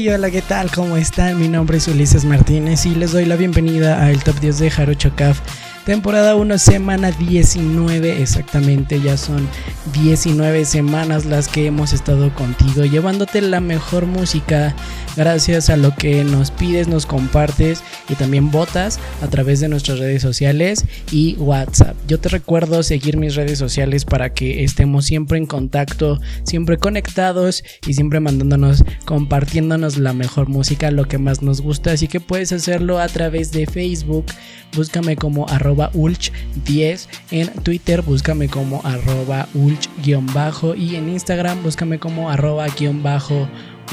Hey, hola, ¿qué tal? ¿Cómo están? Mi nombre es Ulises Martínez y les doy la bienvenida al Top 10 de Jarocho Caf Temporada 1, semana 19, exactamente, ya son 19 semanas las que hemos estado contigo, llevándote la mejor música gracias a lo que nos pides, nos compartes y también votas a través de nuestras redes sociales y WhatsApp. Yo te recuerdo seguir mis redes sociales para que estemos siempre en contacto, siempre conectados y siempre mandándonos, compartiéndonos la mejor música, lo que más nos gusta, así que puedes hacerlo a través de Facebook, búscame como arroba ulch10. En Twitter búscame como arroba ulch-bajo y en Instagram búscame como arroba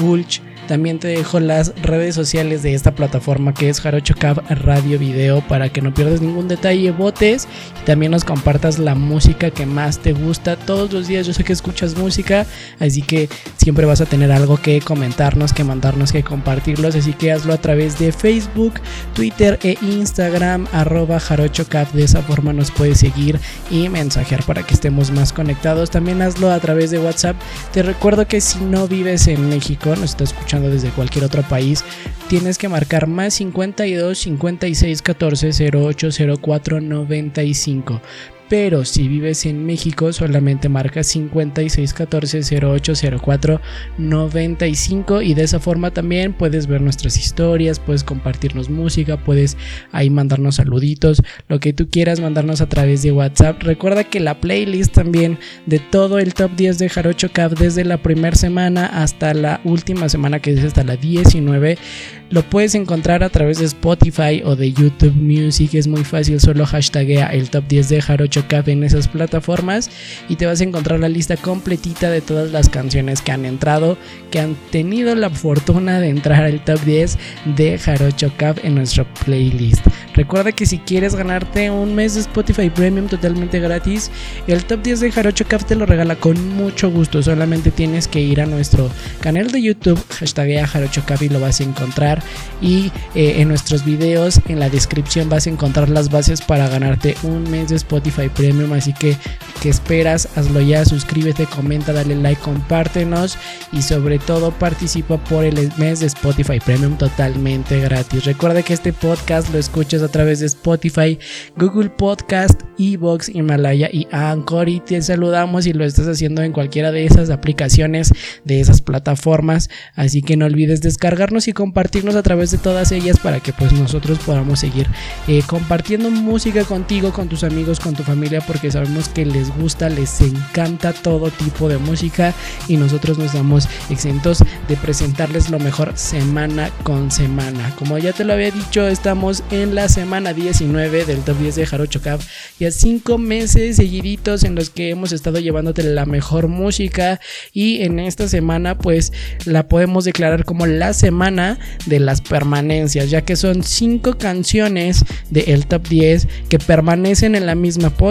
ulch. También te dejo las redes sociales de esta plataforma que es Jarocho Cab Radio Video para que no pierdas ningún detalle, votes y también nos compartas la música que más te gusta todos los días. Yo sé que escuchas música, así que siempre vas a tener algo que comentarnos, que mandarnos, que compartirlos. Así que hazlo a través de Facebook, Twitter e Instagram, arroba Jarocho Cab. De esa forma nos puedes seguir y mensajear para que estemos más conectados. También hazlo a través de WhatsApp. Te recuerdo que si no vives en México, nos estás escuchando desde cualquier otro país, tienes que marcar más 52 56 14 08 04 95. Pero si vives en México, solamente marca 5614080495 y de esa forma también puedes ver nuestras historias, puedes compartirnos música, puedes ahí mandarnos saluditos, lo que tú quieras mandarnos a través de WhatsApp. Recuerda que la playlist también de todo el top 10 de Jarocho Cap desde la primera semana hasta la última semana que es hasta la 19 lo puedes encontrar a través de Spotify o de YouTube Music. Es muy fácil, solo hashtaguea el top 10 de Jarocho En esas plataformas y te vas a encontrar la lista completita de todas las canciones que han entrado, que han tenido la fortuna de entrar al top 10 de Jarocho Cap en nuestro playlist. Recuerda que si quieres ganarte un mes de Spotify Premium totalmente gratis, el top 10 de Jarocho Cap te lo regala con mucho gusto. Solamente tienes que ir a nuestro canal de YouTube, hashtaguea Jarocho Cap y lo vas a encontrar y eh, en nuestros videos en la descripción vas a encontrar las bases para ganarte un mes de Spotify Premium así que ¿qué esperas? Hazlo ya, suscríbete, comenta, dale like, compártenos y sobre todo participa por el mes de Spotify Premium totalmente gratis. Recuerda que este podcast lo escuchas a través de Spotify, Google Podcast, Evox, Himalaya y Anchor y te saludamos y lo estás haciendo en cualquiera de esas aplicaciones de esas plataformas así que no olvides descargarnos y compartir a través de todas ellas para que pues nosotros podamos seguir eh, compartiendo música contigo, con tus amigos, con tu familia familia porque sabemos que les gusta, les encanta todo tipo de música y nosotros nos damos exentos de presentarles lo mejor semana con semana. Como ya te lo había dicho, estamos en la semana 19 del top 10 de Jarocho Cap y a 5 meses seguiditos en los que hemos estado llevándote la mejor música y en esta semana pues la podemos declarar como la semana de las permanencias ya que son 5 canciones del top 10 que permanecen en la misma posición,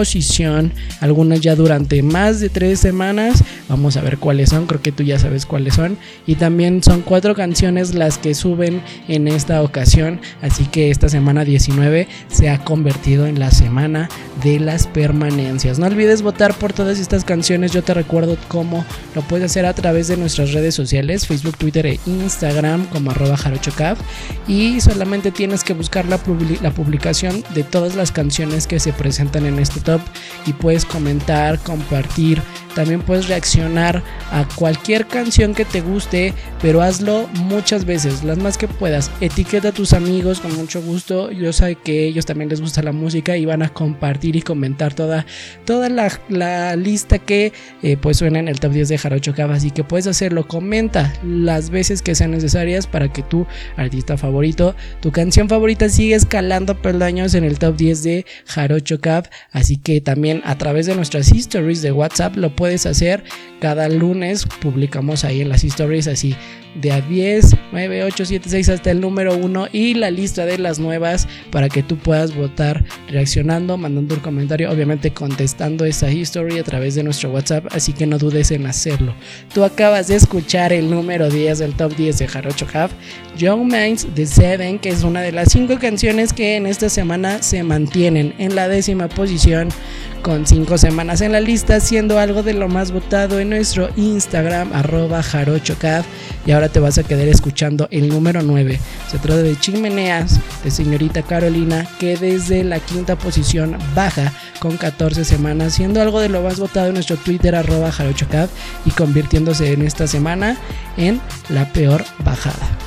algunas ya durante más de 3 semanas, vamos a ver cuáles son, creo que tú ya sabes cuáles son. Y también son 4 canciones las que suben en esta ocasión, así que esta semana 19 se ha convertido en la semana de las permanencias. No olvides votar por todas estas canciones, yo te recuerdo cómo lo puedes hacer a través de nuestras redes sociales, Facebook, Twitter e Instagram como arroba jarochocaf y solamente tienes que buscar la publicación de todas las canciones que se presentan en este y puedes comentar, compartir, también puedes reaccionar a cualquier canción que te guste, pero hazlo muchas veces, las más que puedas. Etiqueta a tus amigos con mucho gusto. Yo sé que ellos también les gusta la música y van a compartir y comentar toda, toda la, lista que eh, pues suena en el top 10 de Jarocho Cava. Así que puedes hacerlo. Comenta las veces que sean necesarias para que tu artista favorito, tu canción favorita siga escalando peldaños en el top 10 de Jarocho Cab. Así que también a través de nuestras histories de WhatsApp lo puedes puedes hacer. Cada lunes publicamos ahí en las stories así de a 10, 9, 8, 7, 6 hasta el número 1 y la lista de las nuevas para que tú puedas votar reaccionando, mandando un comentario, obviamente contestando esa history a través de nuestro WhatsApp, así que no dudes en hacerlo. Tú acabas de escuchar el número 10 del top 10 de Jarocho Half, Young Minds de Seven, que es una de las 5 canciones que en esta semana se mantienen en la décima posición con 5 semanas en la lista, siendo algo de lo más votado en nuestro Instagram, arroba jarochocaf. Y ahora te vas a quedar escuchando el número 9. Se trata de Chimeneas, de señorita Carolina, que desde la quinta posición baja con 14 semanas, siendo algo de lo más votado en nuestro Twitter, arroba jarochocaf, y convirtiéndose en esta semana en la peor bajada.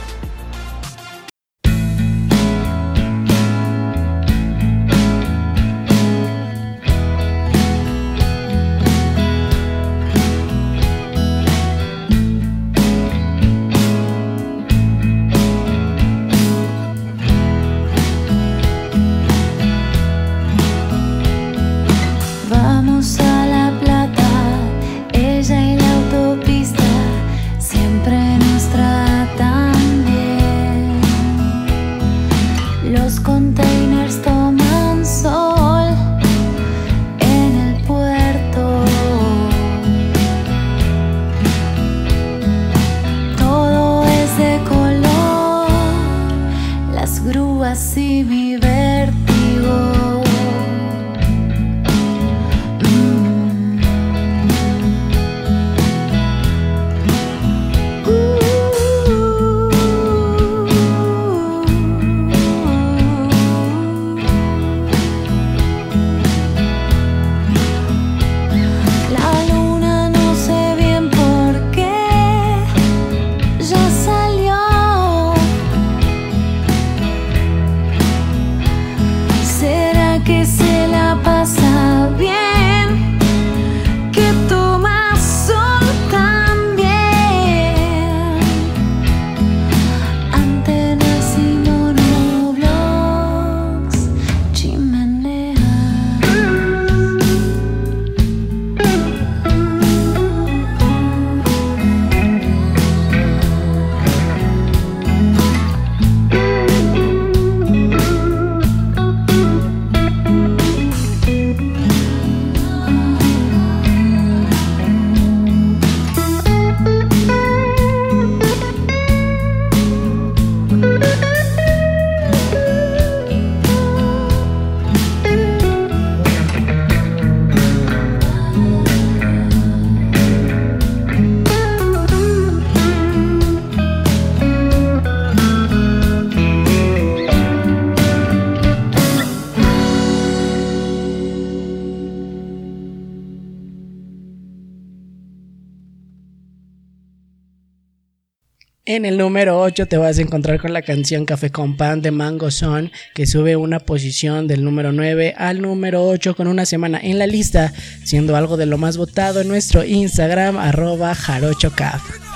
En el número 8 te vas a encontrar con la canción Café con Pan de Mango Son, que sube una posición del número 9 al número 8 con una semana en la lista, siendo algo de lo más votado en nuestro Instagram, arroba jarochocaf.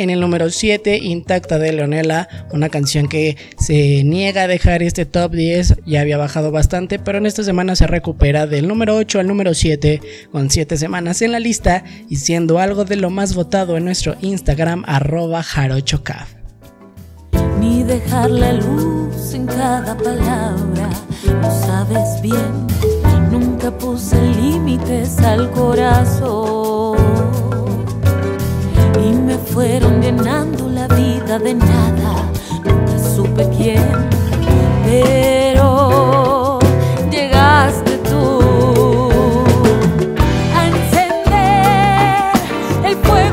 En el número 7, Intacta de Leonela, una canción que se niega a dejar este top 10, ya había bajado bastante, pero en esta semana se recupera del número 8 al número 7, con 7 semanas en la lista y siendo algo de lo más votado en nuestro Instagram, arroba jarochocaf. Ni dejar la luz en cada palabra, lo sabes bien, nunca puse límites al corazón y me fueron llenando la vida de nada. Nunca supe quién, pero llegaste tú a encender el fuego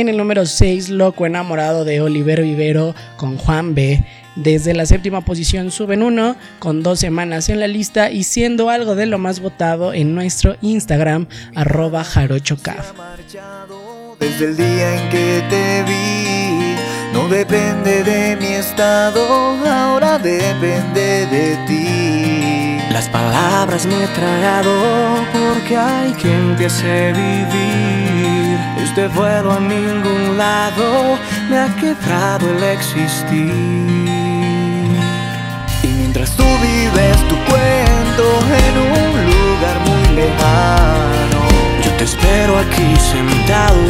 En el número 6, Loco Enamorado de Olivero Vivero con Juan B. Desde la séptima posición suben uno, con dos semanas en la lista y siendo algo de lo más votado en nuestro Instagram, arroba jarochocaf. Las palabras me he tragado porque hay que empiece a vivir. Este vuelo a ningún lado me ha quebrado el existir. Y mientras tú vives tu cuento en un lugar muy lejano, Yo te espero aquí sentado,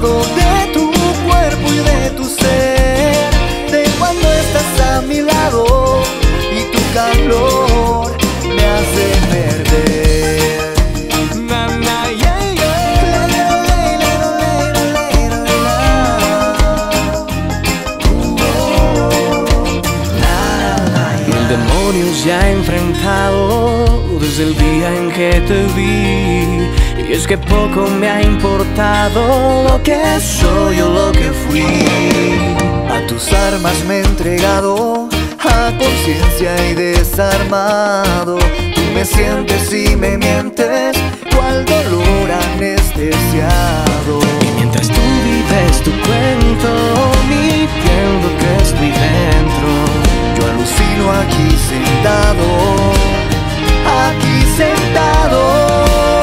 de tu cuerpo y de tu ser, de cuando estás a mi lado y tu calor me hace perder. Mil demonios ya enfrentado desde el día en que te vi. Es que poco me ha importado lo que soy o lo que fui. A tus armas me he entregado, a conciencia y desarmado. Tú me sientes y me mientes, cual dolor anestesiado. Y mientras tú vives tu cuento, mintiendo que estoy dentro. Yo alucino aquí sentado, aquí sentado.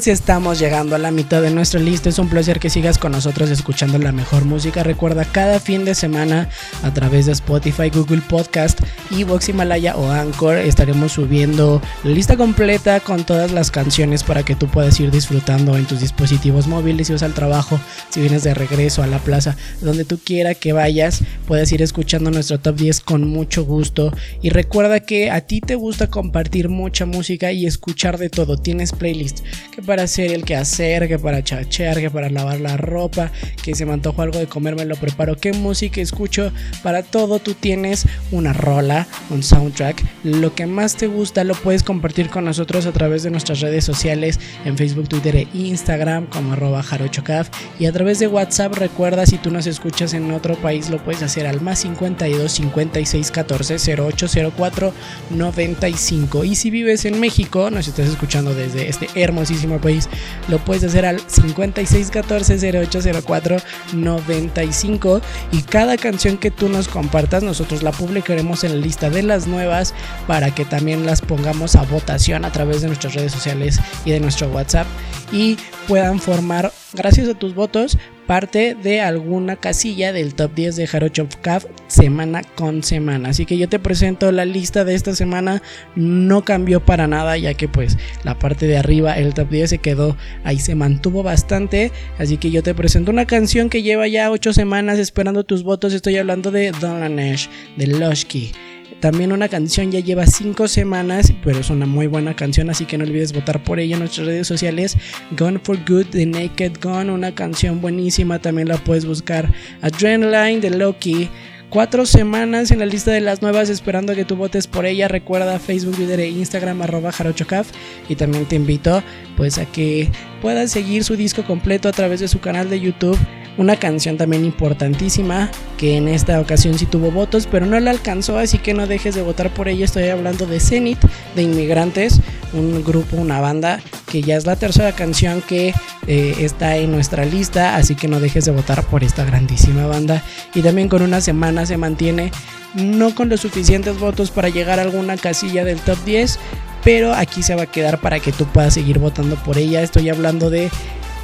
Pues estamos llegando a la mitad de nuestra lista. Es un placer que sigas con nosotros escuchando la mejor música. Recuerda cada fin de semana a través de Spotify, Google Podcast, Evox, Himalaya o Anchor estaremos subiendo la lista completa con todas las canciones para que tú puedas ir disfrutando en tus dispositivos móviles, si vas al trabajo, si vienes de regreso a la plaza, donde tú quiera que vayas, puedes ir escuchando nuestro top 10 con mucho gusto. Y recuerda que a ti te gusta compartir mucha música y escuchar de todo. Tienes playlist que para hacer el que hacer, que para chachear, que para lavar la ropa, que se me antojó algo de comer, me lo preparo. ¿Qué música escucho? Para todo tú tienes una rola, un soundtrack. Lo que más te gusta lo puedes compartir con nosotros a través de nuestras redes sociales en Facebook, Twitter e Instagram como arroba jarochocaf. Y a través de WhatsApp recuerda si tú nos escuchas en otro país lo puedes hacer al más 52 56 14 0804 95. Y si vives en México, nos estás escuchando desde este hermosísimo país, lo puedes hacer al 56 14 0804 95. Y cada canción que tú nos compartas, nosotros la publicaremos en la lista de las nuevas para que también las pongamos a votación a través de nuestras redes sociales y de nuestro WhatsApp. Y puedan formar, gracias a tus votos, parte de alguna casilla del top 10 de Jarocho Caf semana con semana. Así que yo te presento la lista de esta semana. No cambió para nada, ya que pues la parte de arriba, el top 10 se quedó ahí, se mantuvo bastante. Así que yo te presento una canción que lleva ya 8 semanas esperando tus votos. Estoy hablando de Don Nash, de Loshki. También una canción ya lleva 5 semanas, pero es una muy buena canción, así que no olvides votar por ella en nuestras redes sociales. Gone for Good de Naked Gone, una canción buenísima, también la puedes buscar. Adrenaline de Loki. Cuatro semanas en la lista de las nuevas esperando que tú votes por ella. Recuerda Facebook, Twitter e Instagram arroba jarochocaf. Y también te invito pues a que puedas seguir su disco completo a través de su canal de YouTube una canción también importantísima que en esta ocasión sí tuvo votos, pero no la alcanzó, así que no dejes de votar por ella. Estoy hablando de Zenith, de Inmigrantes, un grupo, una banda que ya es la tercera canción que eh, está en nuestra lista, así que no dejes de votar por esta grandísima banda. Y también con una semana se mantiene no con los suficientes votos para llegar a alguna casilla del top 10, pero aquí se va a quedar para que tú puedas seguir votando por ella. Estoy hablando de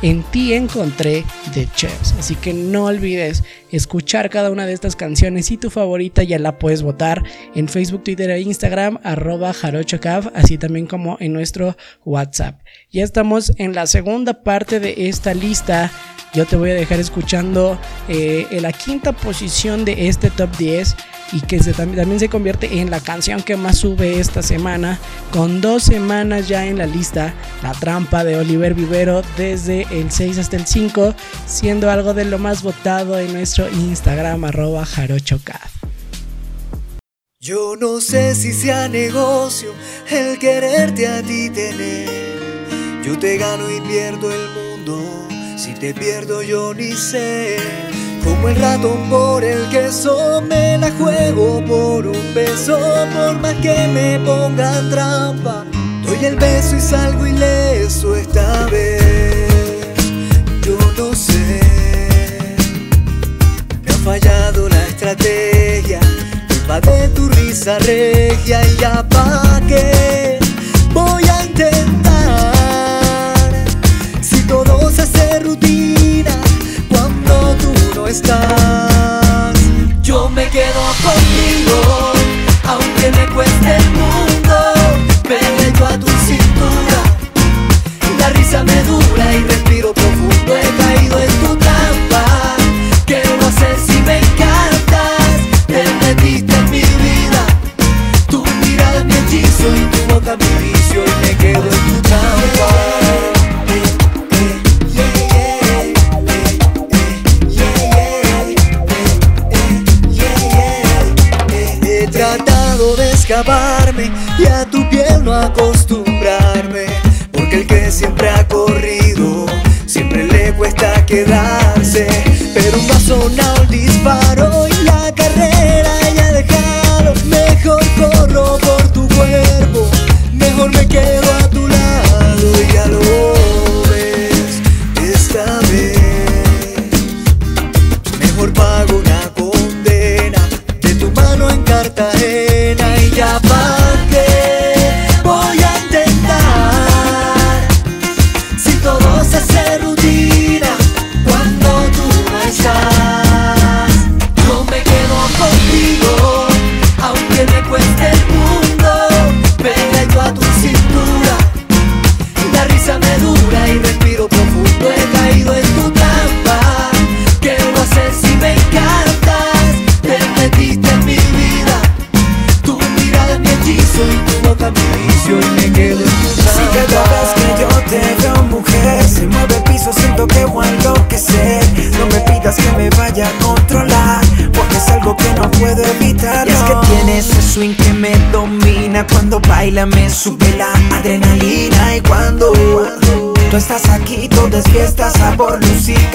en ti encontré The Chefs. Así que no olvides escuchar cada una de estas canciones y tu favorita ya la puedes votar en Facebook, Twitter e Instagram, arroba jarochocav, así también como en nuestro WhatsApp. Ya estamos en la segunda parte de esta lista. Yo te voy a dejar escuchando eh, en la quinta posición de este top 10 y que se, también se convierte en la canción que más sube esta semana, con dos semanas ya en la lista, La Trampa de Oliver Vivero desde el 6 hasta el 5, siendo algo de lo más votado en nuestro Instagram arroba jarochocad. Yo no sé si sea negocio el quererte a ti tener. Yo te gano y pierdo el mundo, si te pierdo yo ni sé. Como el ratón por el queso me la juego por un beso, por más que me pongan trampa. Doy el beso y salgo ileso esta vez. Yo no sé, me ha fallado la estrategia, culpa de tu risa regia y ya pa' qué Yo me quedo contigo, aunque me cueste el mundo. Pego a tu cintura, la risa me dura Pero no ha sonado el disparo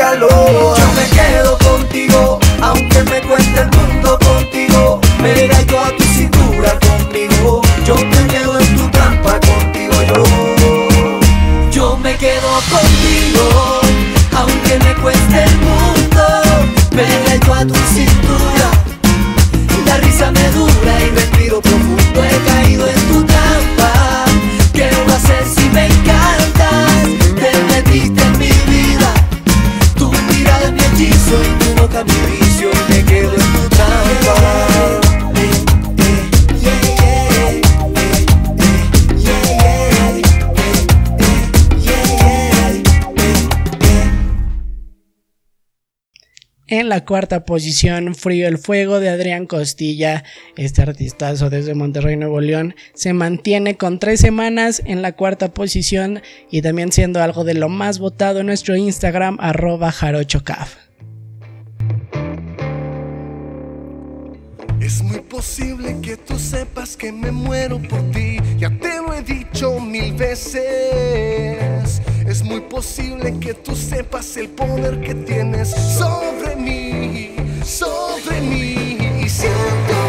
calor la cuarta posición, Frío el Fuego de Adrián Costilla. Este artistazo desde Monterrey, Nuevo León, se mantiene con tres semanas en la cuarta posición y también siendo algo de lo más votado en nuestro Instagram, arroba jarochocaf. Es muy posible que tú sepas que me muero por ti, ya te lo he dicho mil veces. Es muy posible que tú sepas el poder que tienes sobre mí, sobre mí. Y siento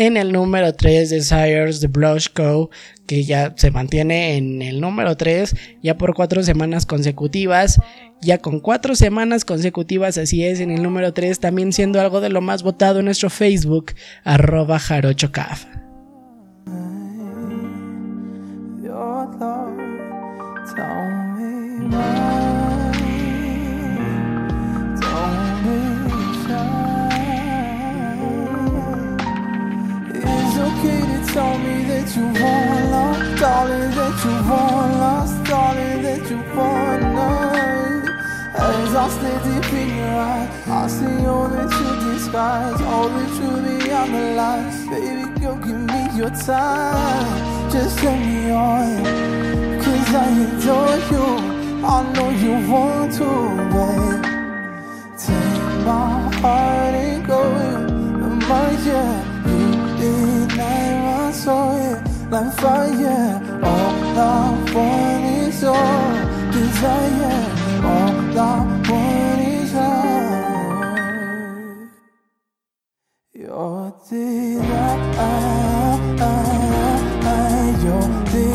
En el número 3, Desires de Blush Co., que ya se mantiene en el número 3, ya por cuatro semanas consecutivas. Ya con cuatro semanas consecutivas, así es, en el número 3, también siendo algo de lo más votado en nuestro Facebook, arroba jarochocaf. Tell that you want love, darling, that you want lost, darling, that you want love. As I stare deep in your eyes, I see all that you disguise, all the truth beyond the lies. Baby girl, give me your time, just let me on. Cause I adore you, I know you want to, babe. Take my heart and go in my yeah. You ignite like fire. All I want is your desire. All I want is your your desire. Your desire.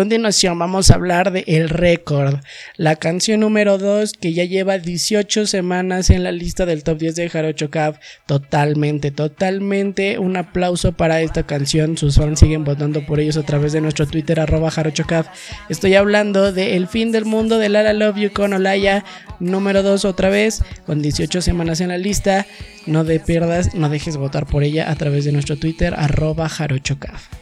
Continuación vamos a hablar de El Récord, la canción número 2 que ya lleva 18 semanas en la lista del top 10 de Jarocho Caf. Totalmente, totalmente un aplauso para esta canción. Sus fans siguen votando por ellos a través de nuestro Twitter arroba Jarocho Caf. Estoy hablando de El fin del mundo de Lara Love You con Olaya, número 2 otra vez, con 18 semanas en la lista. No te pierdas, no dejes votar por ella a través de nuestro Twitter arroba Jarocho Caf.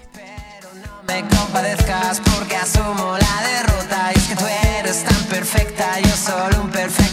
Me compadezcas porque asumo la derrota. Y es que tú eres tan perfecta, yo solo un perfecto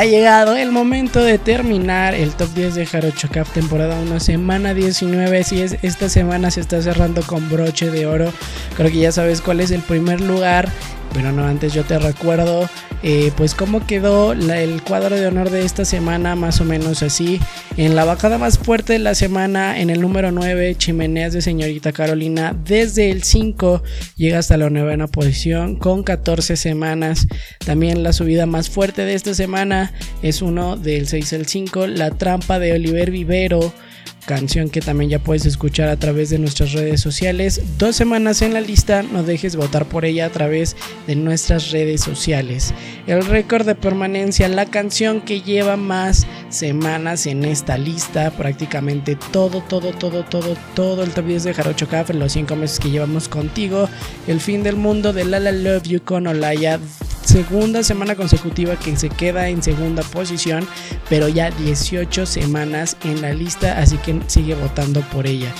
Ha llegado el momento de terminar el top 10 de Jarocho Caf temporada 1, semana 19. Si es esta semana se está cerrando con broche de oro. Creo que ya sabes cuál es el primer lugar Pero no, antes yo te recuerdo eh, pues cómo quedó el cuadro de honor de esta semana, más o menos así. En la bajada más fuerte de la semana, en el número 9, Chimeneas de Señorita Carolina, desde el 5 llega hasta la novena posición con 14 semanas. También la subida más fuerte de esta semana es uno del 6 al 5, La Trampa de Oliver Vivero canción que también ya puedes escuchar a través de nuestras redes sociales. Dos semanas en la lista, no dejes votar por ella a través de nuestras redes sociales. El récord de permanencia, la canción que lleva más semanas en esta lista, prácticamente todo, todo, todo, todo, todo el top 10 de Jarocho Café, los 5 meses que llevamos contigo, el fin del mundo de Lala Love You con Olaya segunda semana consecutiva que se queda en segunda posición, pero ya 18 semanas en la lista, así que sigue votando por ella.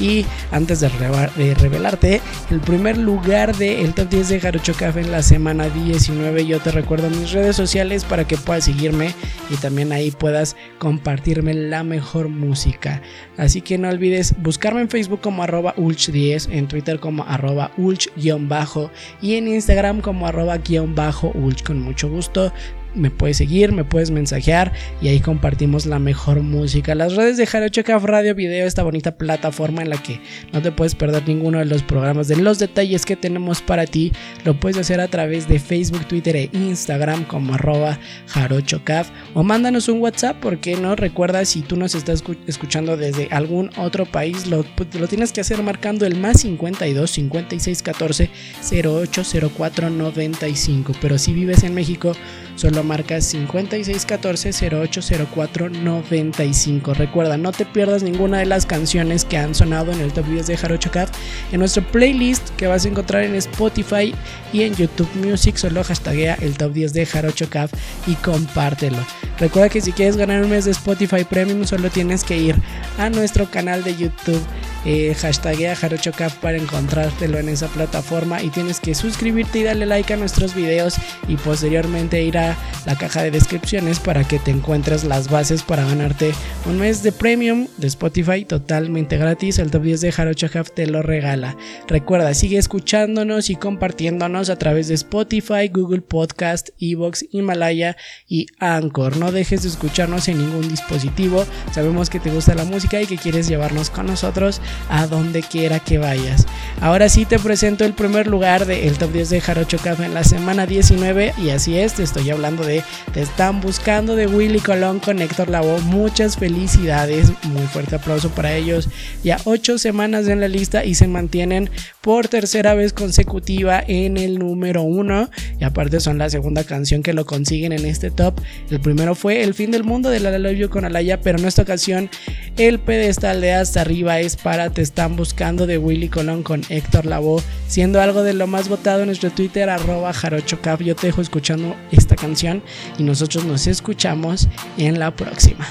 Y antes de, de revelarte el primer lugar del top 10 de Jarocho Café en la semana 19, yo te recuerdo mis redes sociales para que puedas seguirme y también ahí puedas compartirme la mejor música. Así que no olvides buscarme en Facebook como arroba ulch10, en Twitter como arroba ulch-bajo y en Instagram como arroba Con mucho gusto me puedes seguir, me puedes mensajear y ahí compartimos la mejor música. Las redes de Jarocho Caf Radio Video, esta bonita plataforma en la que no te puedes perder ninguno de los programas de los detalles que tenemos para ti, lo puedes hacer a través de Facebook, Twitter e Instagram como arroba jarochocaf o mándanos un WhatsApp porque no recuerda si tú nos estás escu- escuchando desde algún otro país, lo, lo tienes que hacer marcando el más 52 56 14 08 04 95, pero si vives en México solo marcas 56 14 08 04 95. Recuerda, no te pierdas ninguna de las canciones que han sonado en el top 10 de Jarocho Cat en nuestro playlist que vas a encontrar en Spotify y en YouTube Music. Solo hashtaguea el top 10 de Jarocho Cat y compártelo. Recuerda que si quieres ganar un mes de Spotify Premium, solo tienes que ir a nuestro canal de YouTube. Eh, hashtaguea JarochoCaf para encontrártelo en esa plataforma y tienes que suscribirte y darle like a nuestros videos y posteriormente ir a la caja de descripciones para que te encuentres las bases para ganarte un mes de premium de Spotify totalmente gratis. El top 10 de JarochoCaf te lo regala. Recuerda, sigue escuchándonos y compartiéndonos a través de Spotify, Google Podcast, Evox, Himalaya y Anchor. No dejes de escucharnos en ningún dispositivo. Sabemos que te gusta la música y que quieres llevarnos con nosotros a donde quiera que vayas. Ahora sí te presento el primer lugar del top 10 de Jarocho Café en la semana 19 y así es, te estoy hablando de Te están buscando de Willy Colón con Héctor Lavoe. Muchas felicidades, muy fuerte aplauso para ellos. Ya 8 semanas en la lista y se mantienen por tercera vez consecutiva en el número 1 y aparte son la segunda canción que lo consiguen en este top. El primero fue El fin del mundo de la Love con Alaya, pero en esta ocasión el pedestal de hasta arriba es para Te están buscando de Willy Colón con Héctor Lavoe, siendo algo de lo más votado en nuestro Twitter arroba jarochocap. Yo te dejo escuchando esta canción y nosotros nos escuchamos en la próxima.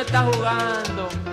Está jugando.